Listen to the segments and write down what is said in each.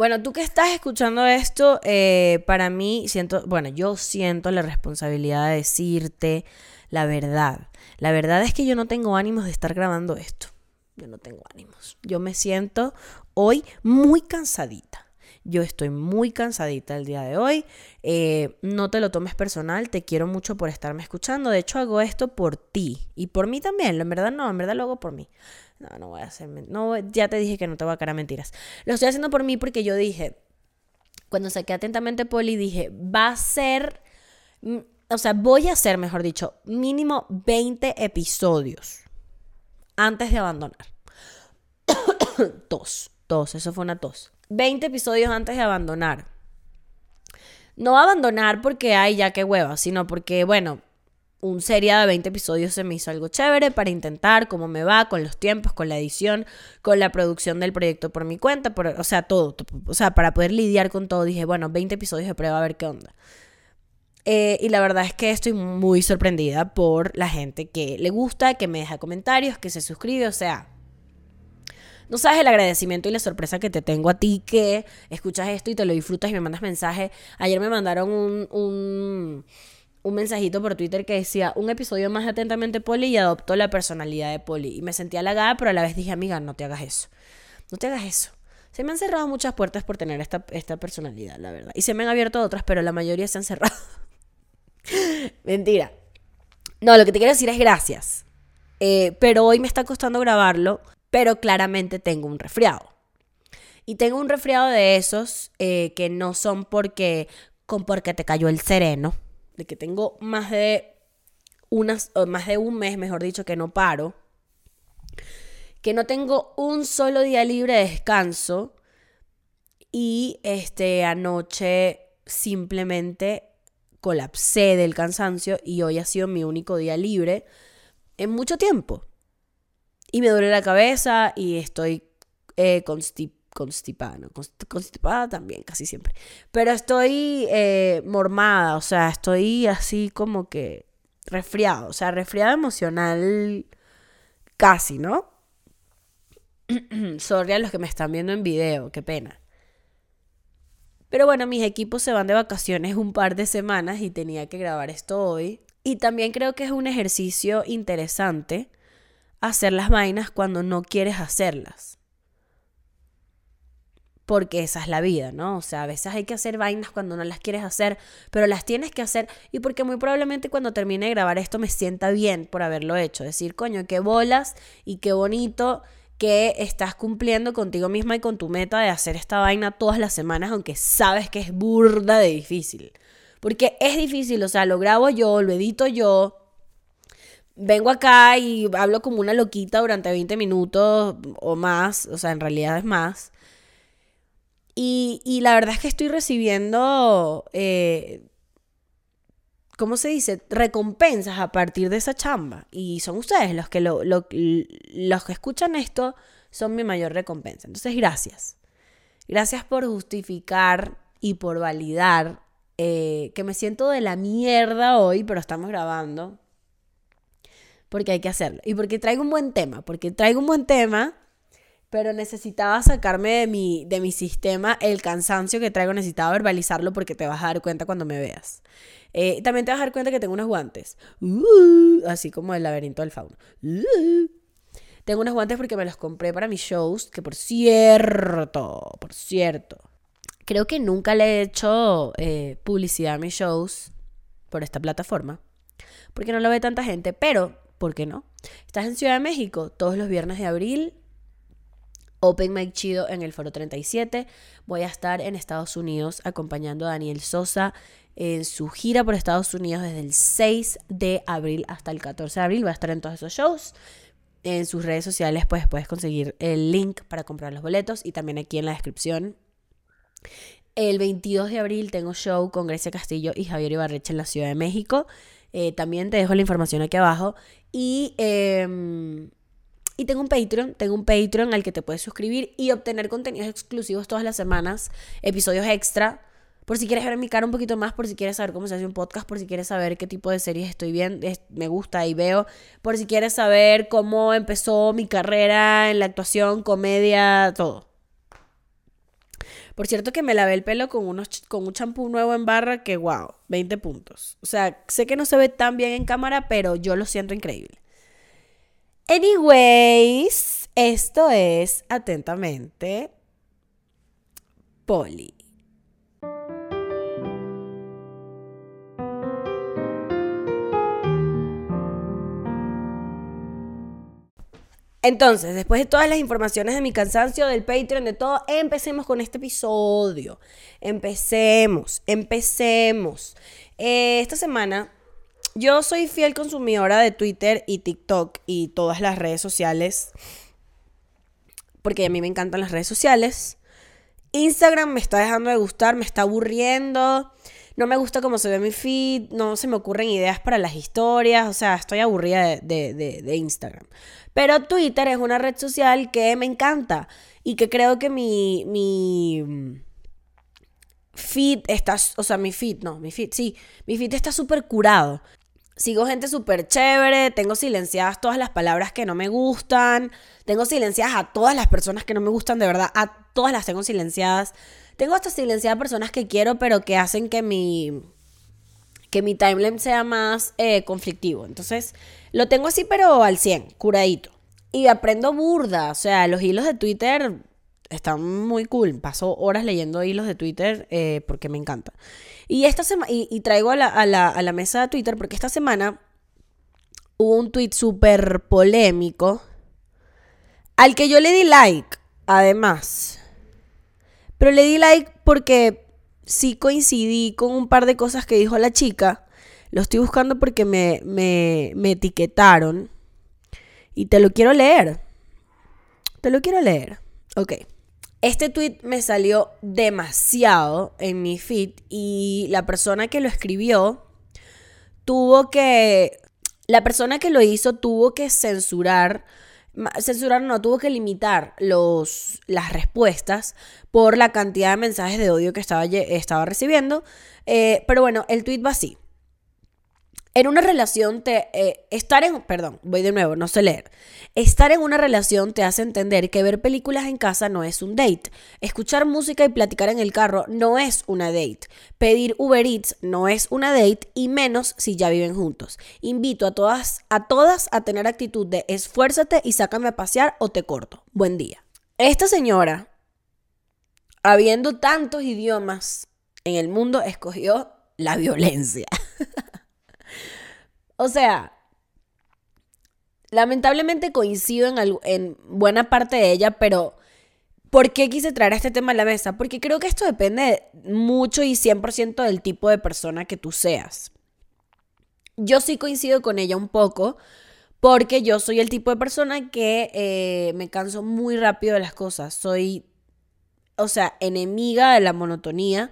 Bueno, tú que estás escuchando esto, eh, para mí siento, bueno, yo siento la responsabilidad de decirte la verdad. La verdad es que yo no tengo ánimos de estar grabando esto. Yo no tengo ánimos. Yo me siento hoy muy cansadita. Yo estoy muy cansadita el día de hoy. Eh, no te lo tomes personal. Te quiero mucho por estarme escuchando. De hecho, hago esto por ti. Y por mí también. En verdad no, en verdad lo hago por mí. No, no voy a hacer... No, ya te dije que no te voy a cara mentiras. Lo estoy haciendo por mí porque yo dije... Cuando saqué atentamente Poli, dije, va a ser... Mm, o sea, voy a hacer, mejor dicho, mínimo 20 episodios antes de abandonar. tos, tos, eso fue una tos. 20 episodios antes de abandonar. No abandonar porque, ay, ya qué hueva, sino porque, bueno, un serie de 20 episodios se me hizo algo chévere para intentar cómo me va con los tiempos, con la edición, con la producción del proyecto por mi cuenta, o sea, todo. O sea, para poder lidiar con todo, dije, bueno, 20 episodios de prueba a ver qué onda. Eh, y la verdad es que estoy muy sorprendida por la gente que le gusta, que me deja comentarios, que se suscribe, o sea, no sabes el agradecimiento y la sorpresa que te tengo a ti que escuchas esto y te lo disfrutas y me mandas mensaje. Ayer me mandaron un, un, un mensajito por Twitter que decía un episodio más atentamente Poli y adoptó la personalidad de Poli. Y me sentí halagada, pero a la vez dije, amiga, no te hagas eso. No te hagas eso. Se me han cerrado muchas puertas por tener esta, esta personalidad, la verdad. Y se me han abierto otras, pero la mayoría se han cerrado. Mentira. No, lo que te quiero decir es gracias. Eh, pero hoy me está costando grabarlo pero claramente tengo un resfriado. Y tengo un resfriado de esos eh, que no son porque, con porque te cayó el sereno, de que tengo más de, unas, más de un mes, mejor dicho, que no paro, que no tengo un solo día libre de descanso y este anoche simplemente colapsé del cansancio y hoy ha sido mi único día libre en mucho tiempo. Y me duele la cabeza y estoy eh, constipada, ¿no? constipada también, casi siempre. Pero estoy eh, mormada, o sea, estoy así como que resfriado, o sea, resfriado emocional casi, ¿no? Sorry a los que me están viendo en video, qué pena. Pero bueno, mis equipos se van de vacaciones un par de semanas y tenía que grabar esto hoy. Y también creo que es un ejercicio interesante hacer las vainas cuando no quieres hacerlas. Porque esa es la vida, ¿no? O sea, a veces hay que hacer vainas cuando no las quieres hacer, pero las tienes que hacer y porque muy probablemente cuando termine de grabar esto me sienta bien por haberlo hecho. Decir, coño, qué bolas y qué bonito que estás cumpliendo contigo misma y con tu meta de hacer esta vaina todas las semanas, aunque sabes que es burda de difícil. Porque es difícil, o sea, lo grabo yo, lo edito yo, vengo acá y hablo como una loquita durante 20 minutos o más, o sea, en realidad es más. Y, la verdad es que estoy recibiendo, eh, ¿cómo se dice? Recompensas a partir de esa chamba. Y son ustedes los que, lo, los que escuchan esto, son mi mayor recompensa. Entonces, gracias. Gracias por justificar y por validar eh, que me siento de la mierda hoy, pero estamos grabando porque hay que hacerlo. Y porque traigo un buen tema, porque traigo un buen tema, pero necesitaba sacarme de mi, de mi sistema el cansancio que traigo, necesitaba verbalizarlo porque te vas a dar cuenta cuando me veas. Eh, también te vas a dar cuenta que tengo unos guantes, uh, así como el laberinto del fauno. Uh. tengo unos guantes porque me los compré para mis shows, que por cierto, por cierto, creo que nunca le he hecho eh, publicidad a mis shows por esta plataforma, porque no lo ve tanta gente, pero ¿por qué no? Estás en Ciudad de México todos los viernes de abril. Open Mic Chido en el Foro 37. Voy a estar en Estados Unidos acompañando a Daniel Sosa en su gira por Estados Unidos desde el 6 de abril hasta el 14 de abril. Voy a estar en todos esos shows. En sus redes sociales pues puedes conseguir el link para comprar los boletos y también aquí en la descripción. El 22 de abril tengo show con Grecia Castillo y Javier Ibarreche en la Ciudad de México. Eh, también te dejo la información aquí abajo. Y, em, y tengo un Patreon, tengo un Patreon al que te puedes suscribir y obtener contenidos exclusivos todas las semanas, episodios extra. Por si quieres ver mi cara un poquito más, por si quieres saber cómo se hace un podcast, por si quieres saber qué tipo de series estoy viendo, me gusta y veo, por si quieres saber cómo empezó mi carrera en la actuación, comedia, todo. Por cierto que me lavé el pelo con, unos, con un champú nuevo en barra que, wow, 20 puntos. O sea, sé que no se ve tan bien en cámara, pero yo lo siento increíble. Anyways, esto es atentamente Poli. Entonces, después de todas las informaciones de mi cansancio, del Patreon, de todo, empecemos con este episodio. Empecemos, empecemos. Eh, esta semana, yo soy fiel consumidora de Twitter y TikTok y todas las redes sociales, porque a mí me encantan las redes sociales. Instagram me está dejando de gustar, me está aburriendo. No me gusta cómo se ve mi feed, no se me ocurren ideas para las historias, o sea, estoy aburrida de, de Instagram. Pero Twitter es una red social que me encanta y que creo que mi, mi feed está, o sea, mi feed, no, mi feed, sí, mi feed está súper curado. Sigo gente súper chévere, tengo silenciadas todas las palabras que no me gustan, tengo silenciadas a todas las personas que no me gustan, de verdad, a todas las tengo silenciadas. Tengo hasta silenciadas personas que quiero, pero que hacen que mi, que mi timeline sea más eh, conflictivo. Entonces, lo tengo así, pero al 100, curadito. Y aprendo burda. O sea, los hilos de Twitter están muy cool. Paso horas leyendo hilos de Twitter eh, porque me encanta. Y esta semana, y, traigo a la, a, la, a la mesa de Twitter porque esta semana hubo un tweet súper polémico al que yo le di like, además. Pero le di like porque sí coincidí con un par de cosas que dijo la chica. Lo estoy buscando porque me, me, me etiquetaron. Y te lo quiero leer. Te lo quiero leer. Ok. Este tweet me salió demasiado en mi feed y la persona que lo escribió tuvo que... La persona que lo hizo tuvo que censurar censurar no, tuvo que limitar los, las respuestas por la cantidad de mensajes de odio que estaba, estaba recibiendo. Eh, pero bueno, el tweet va así. En una relación te... Eh, estar en... Perdón, voy de nuevo, no sé leer. Estar en una relación te hace entender que ver películas en casa no es un date. Escuchar música y platicar en el carro no es una date. Pedir Uber Eats no es una date y menos si ya viven juntos. Invito a todas, a todas a tener actitud de esfuérzate y sácame a pasear o te corto. Buen día. Esta señora, habiendo tantos idiomas en el mundo, escogió la violencia. O sea, lamentablemente coincido en, en buena parte de ella, pero ¿por qué quise traer este tema a la mesa? Porque creo que esto depende mucho y 100% del tipo de persona que tú seas. Yo sí coincido con ella un poco, porque yo soy el tipo de persona que eh, me canso muy rápido de las cosas. Soy, o sea, enemiga de la monotonía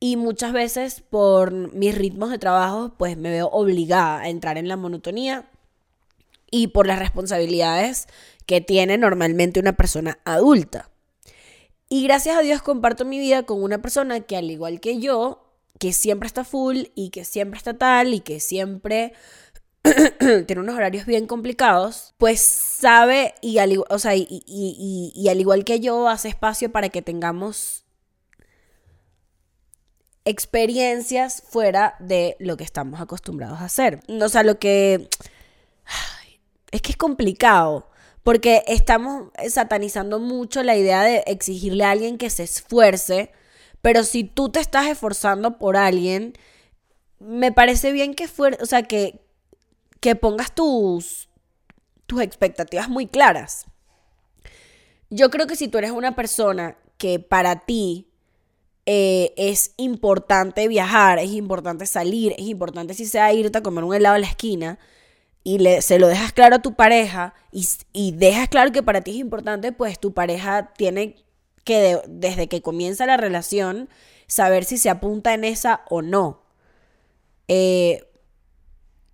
y muchas veces por mis ritmos de trabajo, pues me veo obligada a entrar en la monotonía y por las responsabilidades que tiene normalmente una persona adulta. Y gracias a Dios comparto mi vida con una persona que al igual que yo, que siempre está full y que siempre está tal y que siempre tiene unos horarios bien complicados, pues sabe y al, o sea, y, y al igual que yo hace espacio para que tengamos experiencias fuera de lo que estamos acostumbrados a hacer. O sea, lo que... es que es complicado. Porque estamos satanizando mucho la idea de exigirle a alguien que se esfuerce. Pero si tú te estás esforzando por alguien, me parece bien que o sea, que, que pongas tus, tus expectativas muy claras. Yo creo que si tú eres una persona que para ti eh, es importante viajar, es importante salir, es importante si sea irte a comer un helado a la esquina y le, se lo dejas claro a tu pareja y, y, dejas claro que para ti es importante, pues tu pareja tiene que desde que comienza la relación saber si se apunta en esa o no. Eh,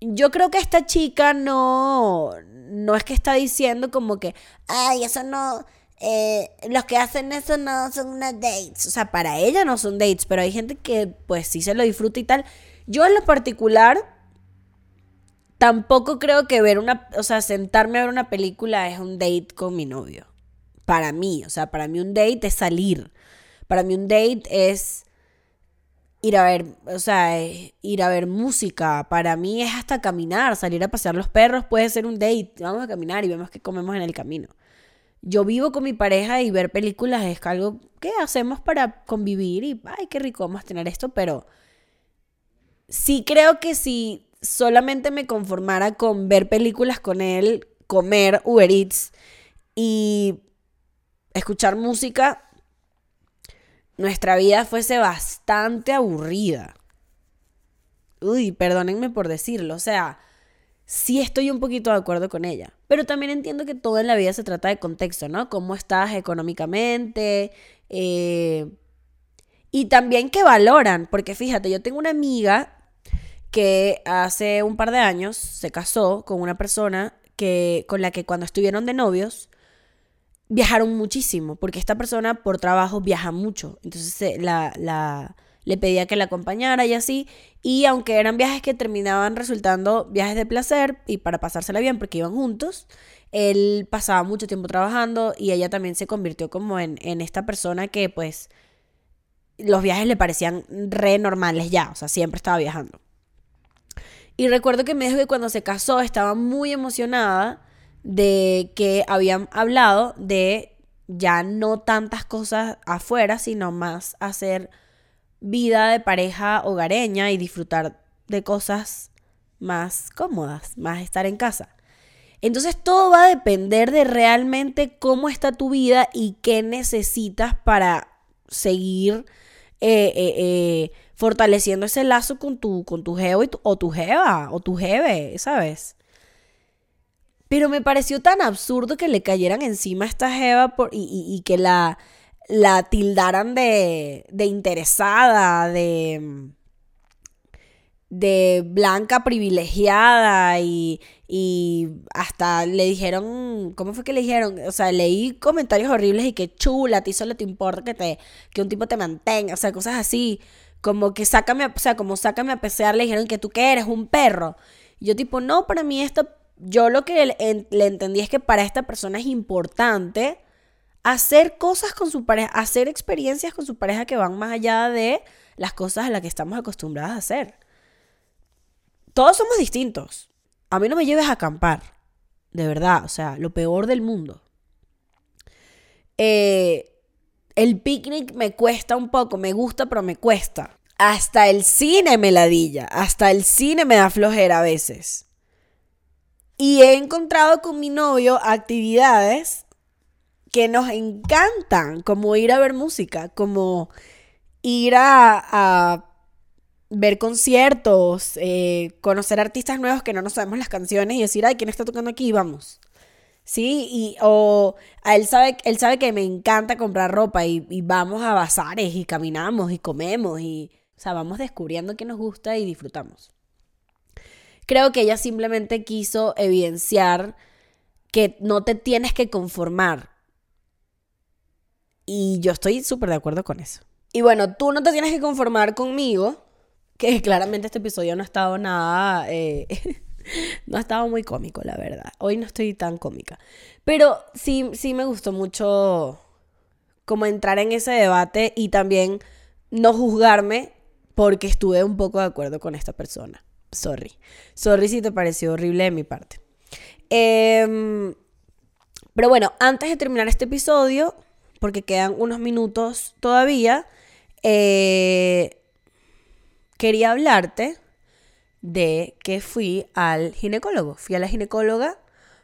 yo creo que esta chica no, no es que está diciendo como que, ay, eso no, eh, los que hacen eso no son unas dates. O sea, para ella no son dates, pero hay gente que pues sí se lo disfruta y tal. Yo en lo particular tampoco creo que ver una, o sea, sentarme a ver una película es un date con mi novio. Para mí, o sea, para mí un date es salir. Para mí un date es ir a ver, o sea, eh, ir a ver música. Para mí es hasta caminar, salir a pasear los perros puede ser un date. Vamos a caminar y vemos qué comemos en el camino. Yo vivo con mi pareja y ver películas es algo que hacemos para convivir y, ay, qué rico vamos a tener esto, pero sí creo que si solamente me conformara con ver películas con él, comer Uber Eats y escuchar música, nuestra vida fuese bastante aburrida. Uy, perdónenme por decirlo, o sea, sí estoy un poquito de acuerdo con ella, pero también entiendo que todo en la vida se trata de contexto, ¿no? Cómo estás económicamente, eh, y también que valoran, porque fíjate, yo tengo una amiga que hace un par de años se casó con una persona que, con la que cuando estuvieron de novios, viajaron muchísimo, porque esta persona por trabajo viaja mucho. Entonces la, la, le pedía que la acompañara y así. Y aunque eran viajes que terminaban resultando viajes de placer y para pasársela bien porque iban juntos, él pasaba mucho tiempo trabajando y ella también se convirtió como en, en esta persona que pues los viajes le parecían re normales ya, o sea, siempre estaba viajando. Y recuerdo que me dijo que cuando se casó estaba muy emocionada de que habían hablado de ya no tantas cosas afuera, sino más hacer vida de pareja hogareña y disfrutar de cosas más cómodas, más estar en casa. Entonces todo va a depender de realmente cómo está tu vida y qué necesitas para seguir eh, eh, eh, fortaleciendo ese lazo con tu, con tu geo o tu jeva o tu jeve, ¿sabes? Pero me pareció tan absurdo que le cayeran encima a esta Jeva por, y, que la, la tildaran de, de interesada, de, de blanca privilegiada y, y hasta le dijeron, ¿cómo fue que le dijeron? O sea, leí comentarios horribles y que chula, a ti solo te importa que, te, que un tipo te mantenga, o sea, cosas así, como que sácame, o sea, como sácame a pesear, le dijeron que tú que eres un perro. Yo tipo, no, para mí esto yo lo que le, entendí es que para esta persona es importante hacer cosas con su pareja, hacer experiencias con su pareja que van más allá de las cosas a las que estamos acostumbradas a hacer. Todos somos distintos. A mí no me lleves a acampar. De verdad, o sea, lo peor del mundo. Eh, el picnic me cuesta un poco, me gusta, pero me cuesta. Hasta el cine me ladilla, hasta el cine me da flojera a veces. Y he encontrado con mi novio actividades que nos encantan, como ir a ver música, como ir a, ver conciertos, eh, conocer artistas nuevos que no nos sabemos las canciones y decir, ay, ¿quién está tocando aquí? Vamos. ¿Sí? Y, o él, sabe, él sabe que me encanta comprar ropa y, y vamos a bazares y caminamos y comemos y, o sea, vamos descubriendo qué nos gusta y disfrutamos. Creo que ella simplemente quiso evidenciar que no te tienes que conformar. Y yo estoy súper de acuerdo con eso. Y bueno, tú no te tienes que conformar conmigo, que claramente este episodio no ha estado nada... Eh, no ha estado muy cómico, la verdad. Hoy no estoy tan cómica. Pero sí, sí me gustó mucho como entrar en ese debate y también no juzgarme porque estuve un poco de acuerdo con esta persona. Sorry. Sorry si te pareció horrible de mi parte. Em, pero bueno, antes de terminar este episodio, porque quedan unos minutos todavía, eh, quería hablarte de que fui al ginecólogo. Fui a la ginecóloga.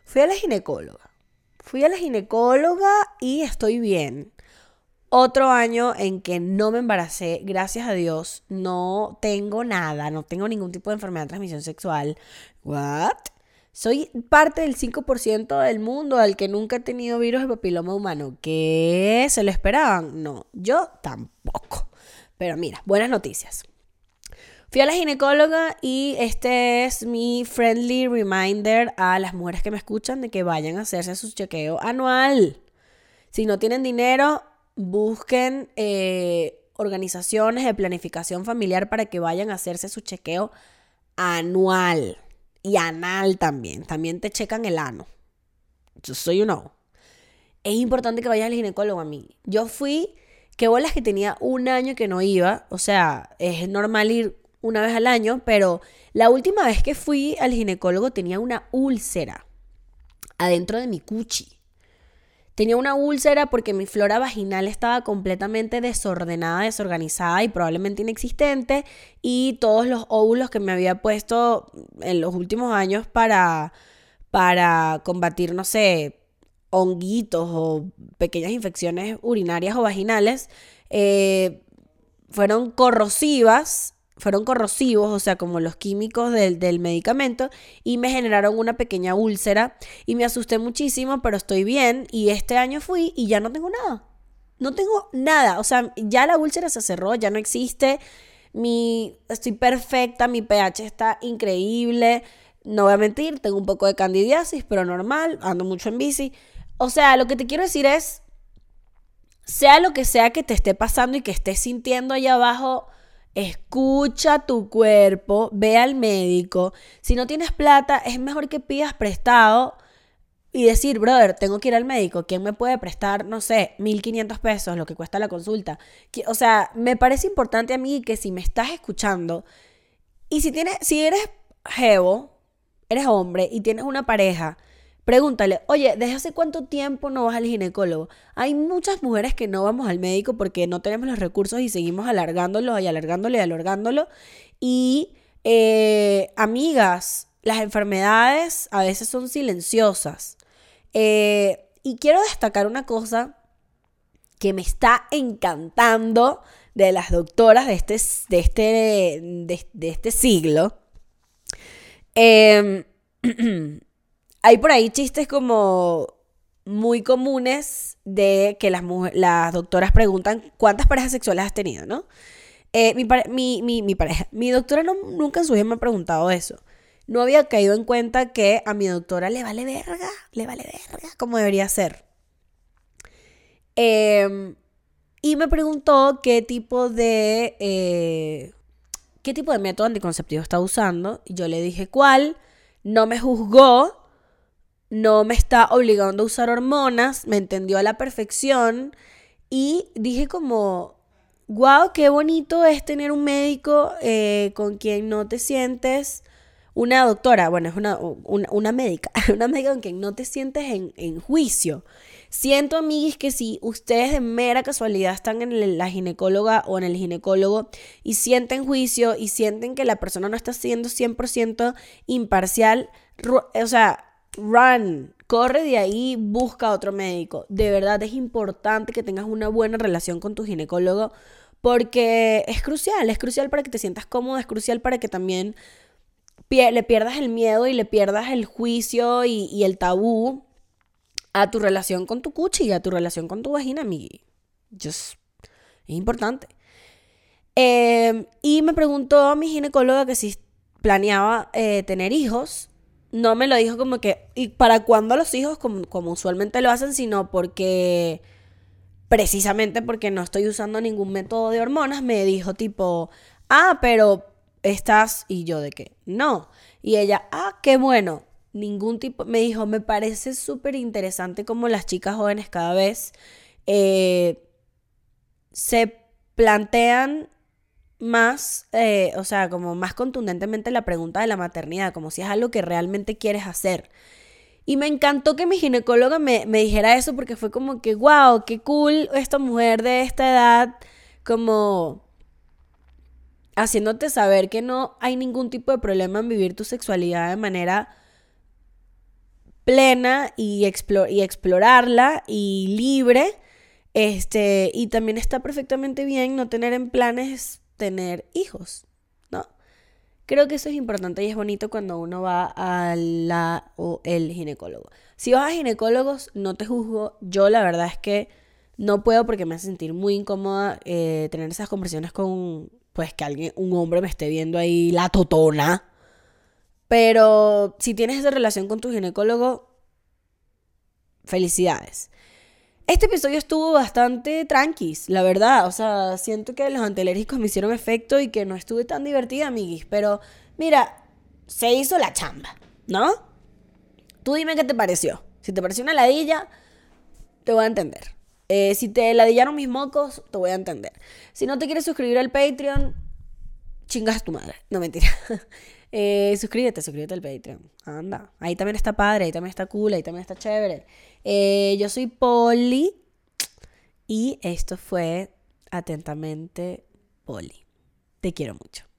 Fui a la ginecóloga. Fui a la ginecóloga y estoy bien. Otro año en que no me embaracé, gracias a Dios, no tengo nada, no tengo ningún tipo de enfermedad de transmisión sexual. ¿What? Soy parte del 5% del mundo al que nunca he tenido virus de papiloma humano. ¿Qué? ¿Se lo esperaban? No, yo tampoco. Pero mira, buenas noticias. Fui a la ginecóloga y este es mi friendly reminder a las mujeres que me escuchan de que vayan a hacerse su chequeo anual. Si no tienen dinero, busquen eh, organizaciones de planificación familiar para que vayan a hacerse su chequeo anual y anal también. También te checan el ano. Yo soy uno. Es importante que vayas al ginecólogo a mí. Yo fui qué bolas que tenía un año que no iba, o sea, es normal ir una vez al año, pero la última vez que fui al ginecólogo tenía una úlcera adentro de mi cuchi. Tenía una úlcera porque mi flora vaginal estaba completamente desordenada, desorganizada y probablemente inexistente. Y todos los óvulos que me había puesto en los últimos años para, para combatir, no sé, honguitos o pequeñas infecciones urinarias o vaginales, eh, fueron corrosivas fueron corrosivos, o sea, como los químicos del, medicamento, y me generaron una pequeña úlcera y me asusté muchísimo, pero estoy bien y este año fui y ya no tengo nada. No tengo nada, o sea, ya la úlcera se cerró, ya no existe. Mi estoy perfecta, mi pH está increíble. No voy a mentir, tengo un poco de candidiasis, pero normal, ando mucho en bici. O sea, lo que te quiero decir es sea lo que sea que te esté pasando y que estés sintiendo allá abajo, Escucha tu cuerpo, ve al médico. Si no tienes plata, es mejor que pidas prestado y decir, brother, tengo que ir al médico. ¿Quién me puede prestar, no sé, 1500 pesos, lo que cuesta la consulta? O sea, me parece importante a mí que si me estás escuchando y si, tienes, si eres jevo, eres hombre y tienes una pareja Pregúntale, oye, ¿desde hace cuánto tiempo no vas al ginecólogo? Hay muchas mujeres que no vamos al médico porque no tenemos los recursos y seguimos alargándolo y alargándolo y alargándolo. Y, eh, amigas, las enfermedades a veces son silenciosas. Eh, y quiero destacar una cosa que me está encantando de las doctoras de este, de este, de, este siglo. Eh, Hay por ahí chistes como muy comunes de que las, las doctoras preguntan cuántas parejas sexuales has tenido, ¿no? Eh, mi, pareja, mi doctora nunca en su vida me ha preguntado eso. No había caído en cuenta que a mi doctora le vale verga, le vale verga, como debería ser. Em, y me preguntó qué tipo de... Eh, qué tipo de método anticonceptivo está usando. Y yo le dije cuál. No me juzgó no me está obligando a usar hormonas, me entendió a la perfección y dije como, wow, qué bonito es tener un médico eh, con quien no te sientes, una doctora, bueno, es una, una, médica, una médica con quien no te sientes en, en juicio. Siento, amiguis, que si ustedes de mera casualidad están en la ginecóloga o en el ginecólogo y sienten juicio y sienten que la persona no está siendo 100% imparcial, o sea, run, corre de ahí, busca otro médico. De verdad es importante que tengas una buena relación con tu ginecólogo porque es crucial, es crucial para que te sientas cómodo, es crucial para que también le pierdas el miedo y le pierdas el juicio y, el tabú a tu relación con tu cuchi, a tu relación con tu vagina, mi. Just, es importante. Em, y me preguntó mi ginecóloga que si planeaba eh, tener hijos no me lo dijo como que, ¿y para cuándo los hijos? Como, usualmente lo hacen, sino porque, precisamente porque no estoy usando ningún método de hormonas, me dijo tipo, ah, pero estás, y yo de qué, no. Y ella, ah, qué bueno, ningún tipo, me dijo, me parece súper interesante como las chicas jóvenes cada vez eh, se plantean más, eh, o sea, como más contundentemente la pregunta de la maternidad, como si es algo que realmente quieres hacer. Y me encantó que mi ginecóloga me, me dijera eso porque fue como que, wow, qué cool esta mujer de esta edad, como haciéndote saber que no hay ningún tipo de problema en vivir tu sexualidad de manera plena y, y explorarla y libre. Este, y también está perfectamente bien no tener en planes tener hijos, ¿no? Creo que eso es importante y es bonito cuando uno va a la o el ginecólogo. Si vas a ginecólogos, no te juzgo. Yo la verdad es que no puedo porque me hace sentir muy incómoda eh, tener esas conversaciones con, pues que alguien, un hombre me esté viendo ahí la totona. Pero si tienes esa relación con tu ginecólogo, felicidades. Este episodio estuvo bastante tranquis, la verdad. O sea, siento que los antialérgicos me hicieron efecto y que no estuve tan divertida, amiguis. Pero, mira, se hizo la chamba, ¿no? Tú dime qué te pareció. Si te pareció una ladilla, te voy a entender. Eh, si te ladillaron mis mocos, te voy a entender. Si no te quieres suscribir al Patreon, chingas tu madre. No mentira. Eh, suscríbete, suscríbete al Patreon. Anda. Ahí también está padre, ahí también está cool, ahí también está chévere. Eh, yo soy Polly. Y esto fue atentamente Polly. Te quiero mucho.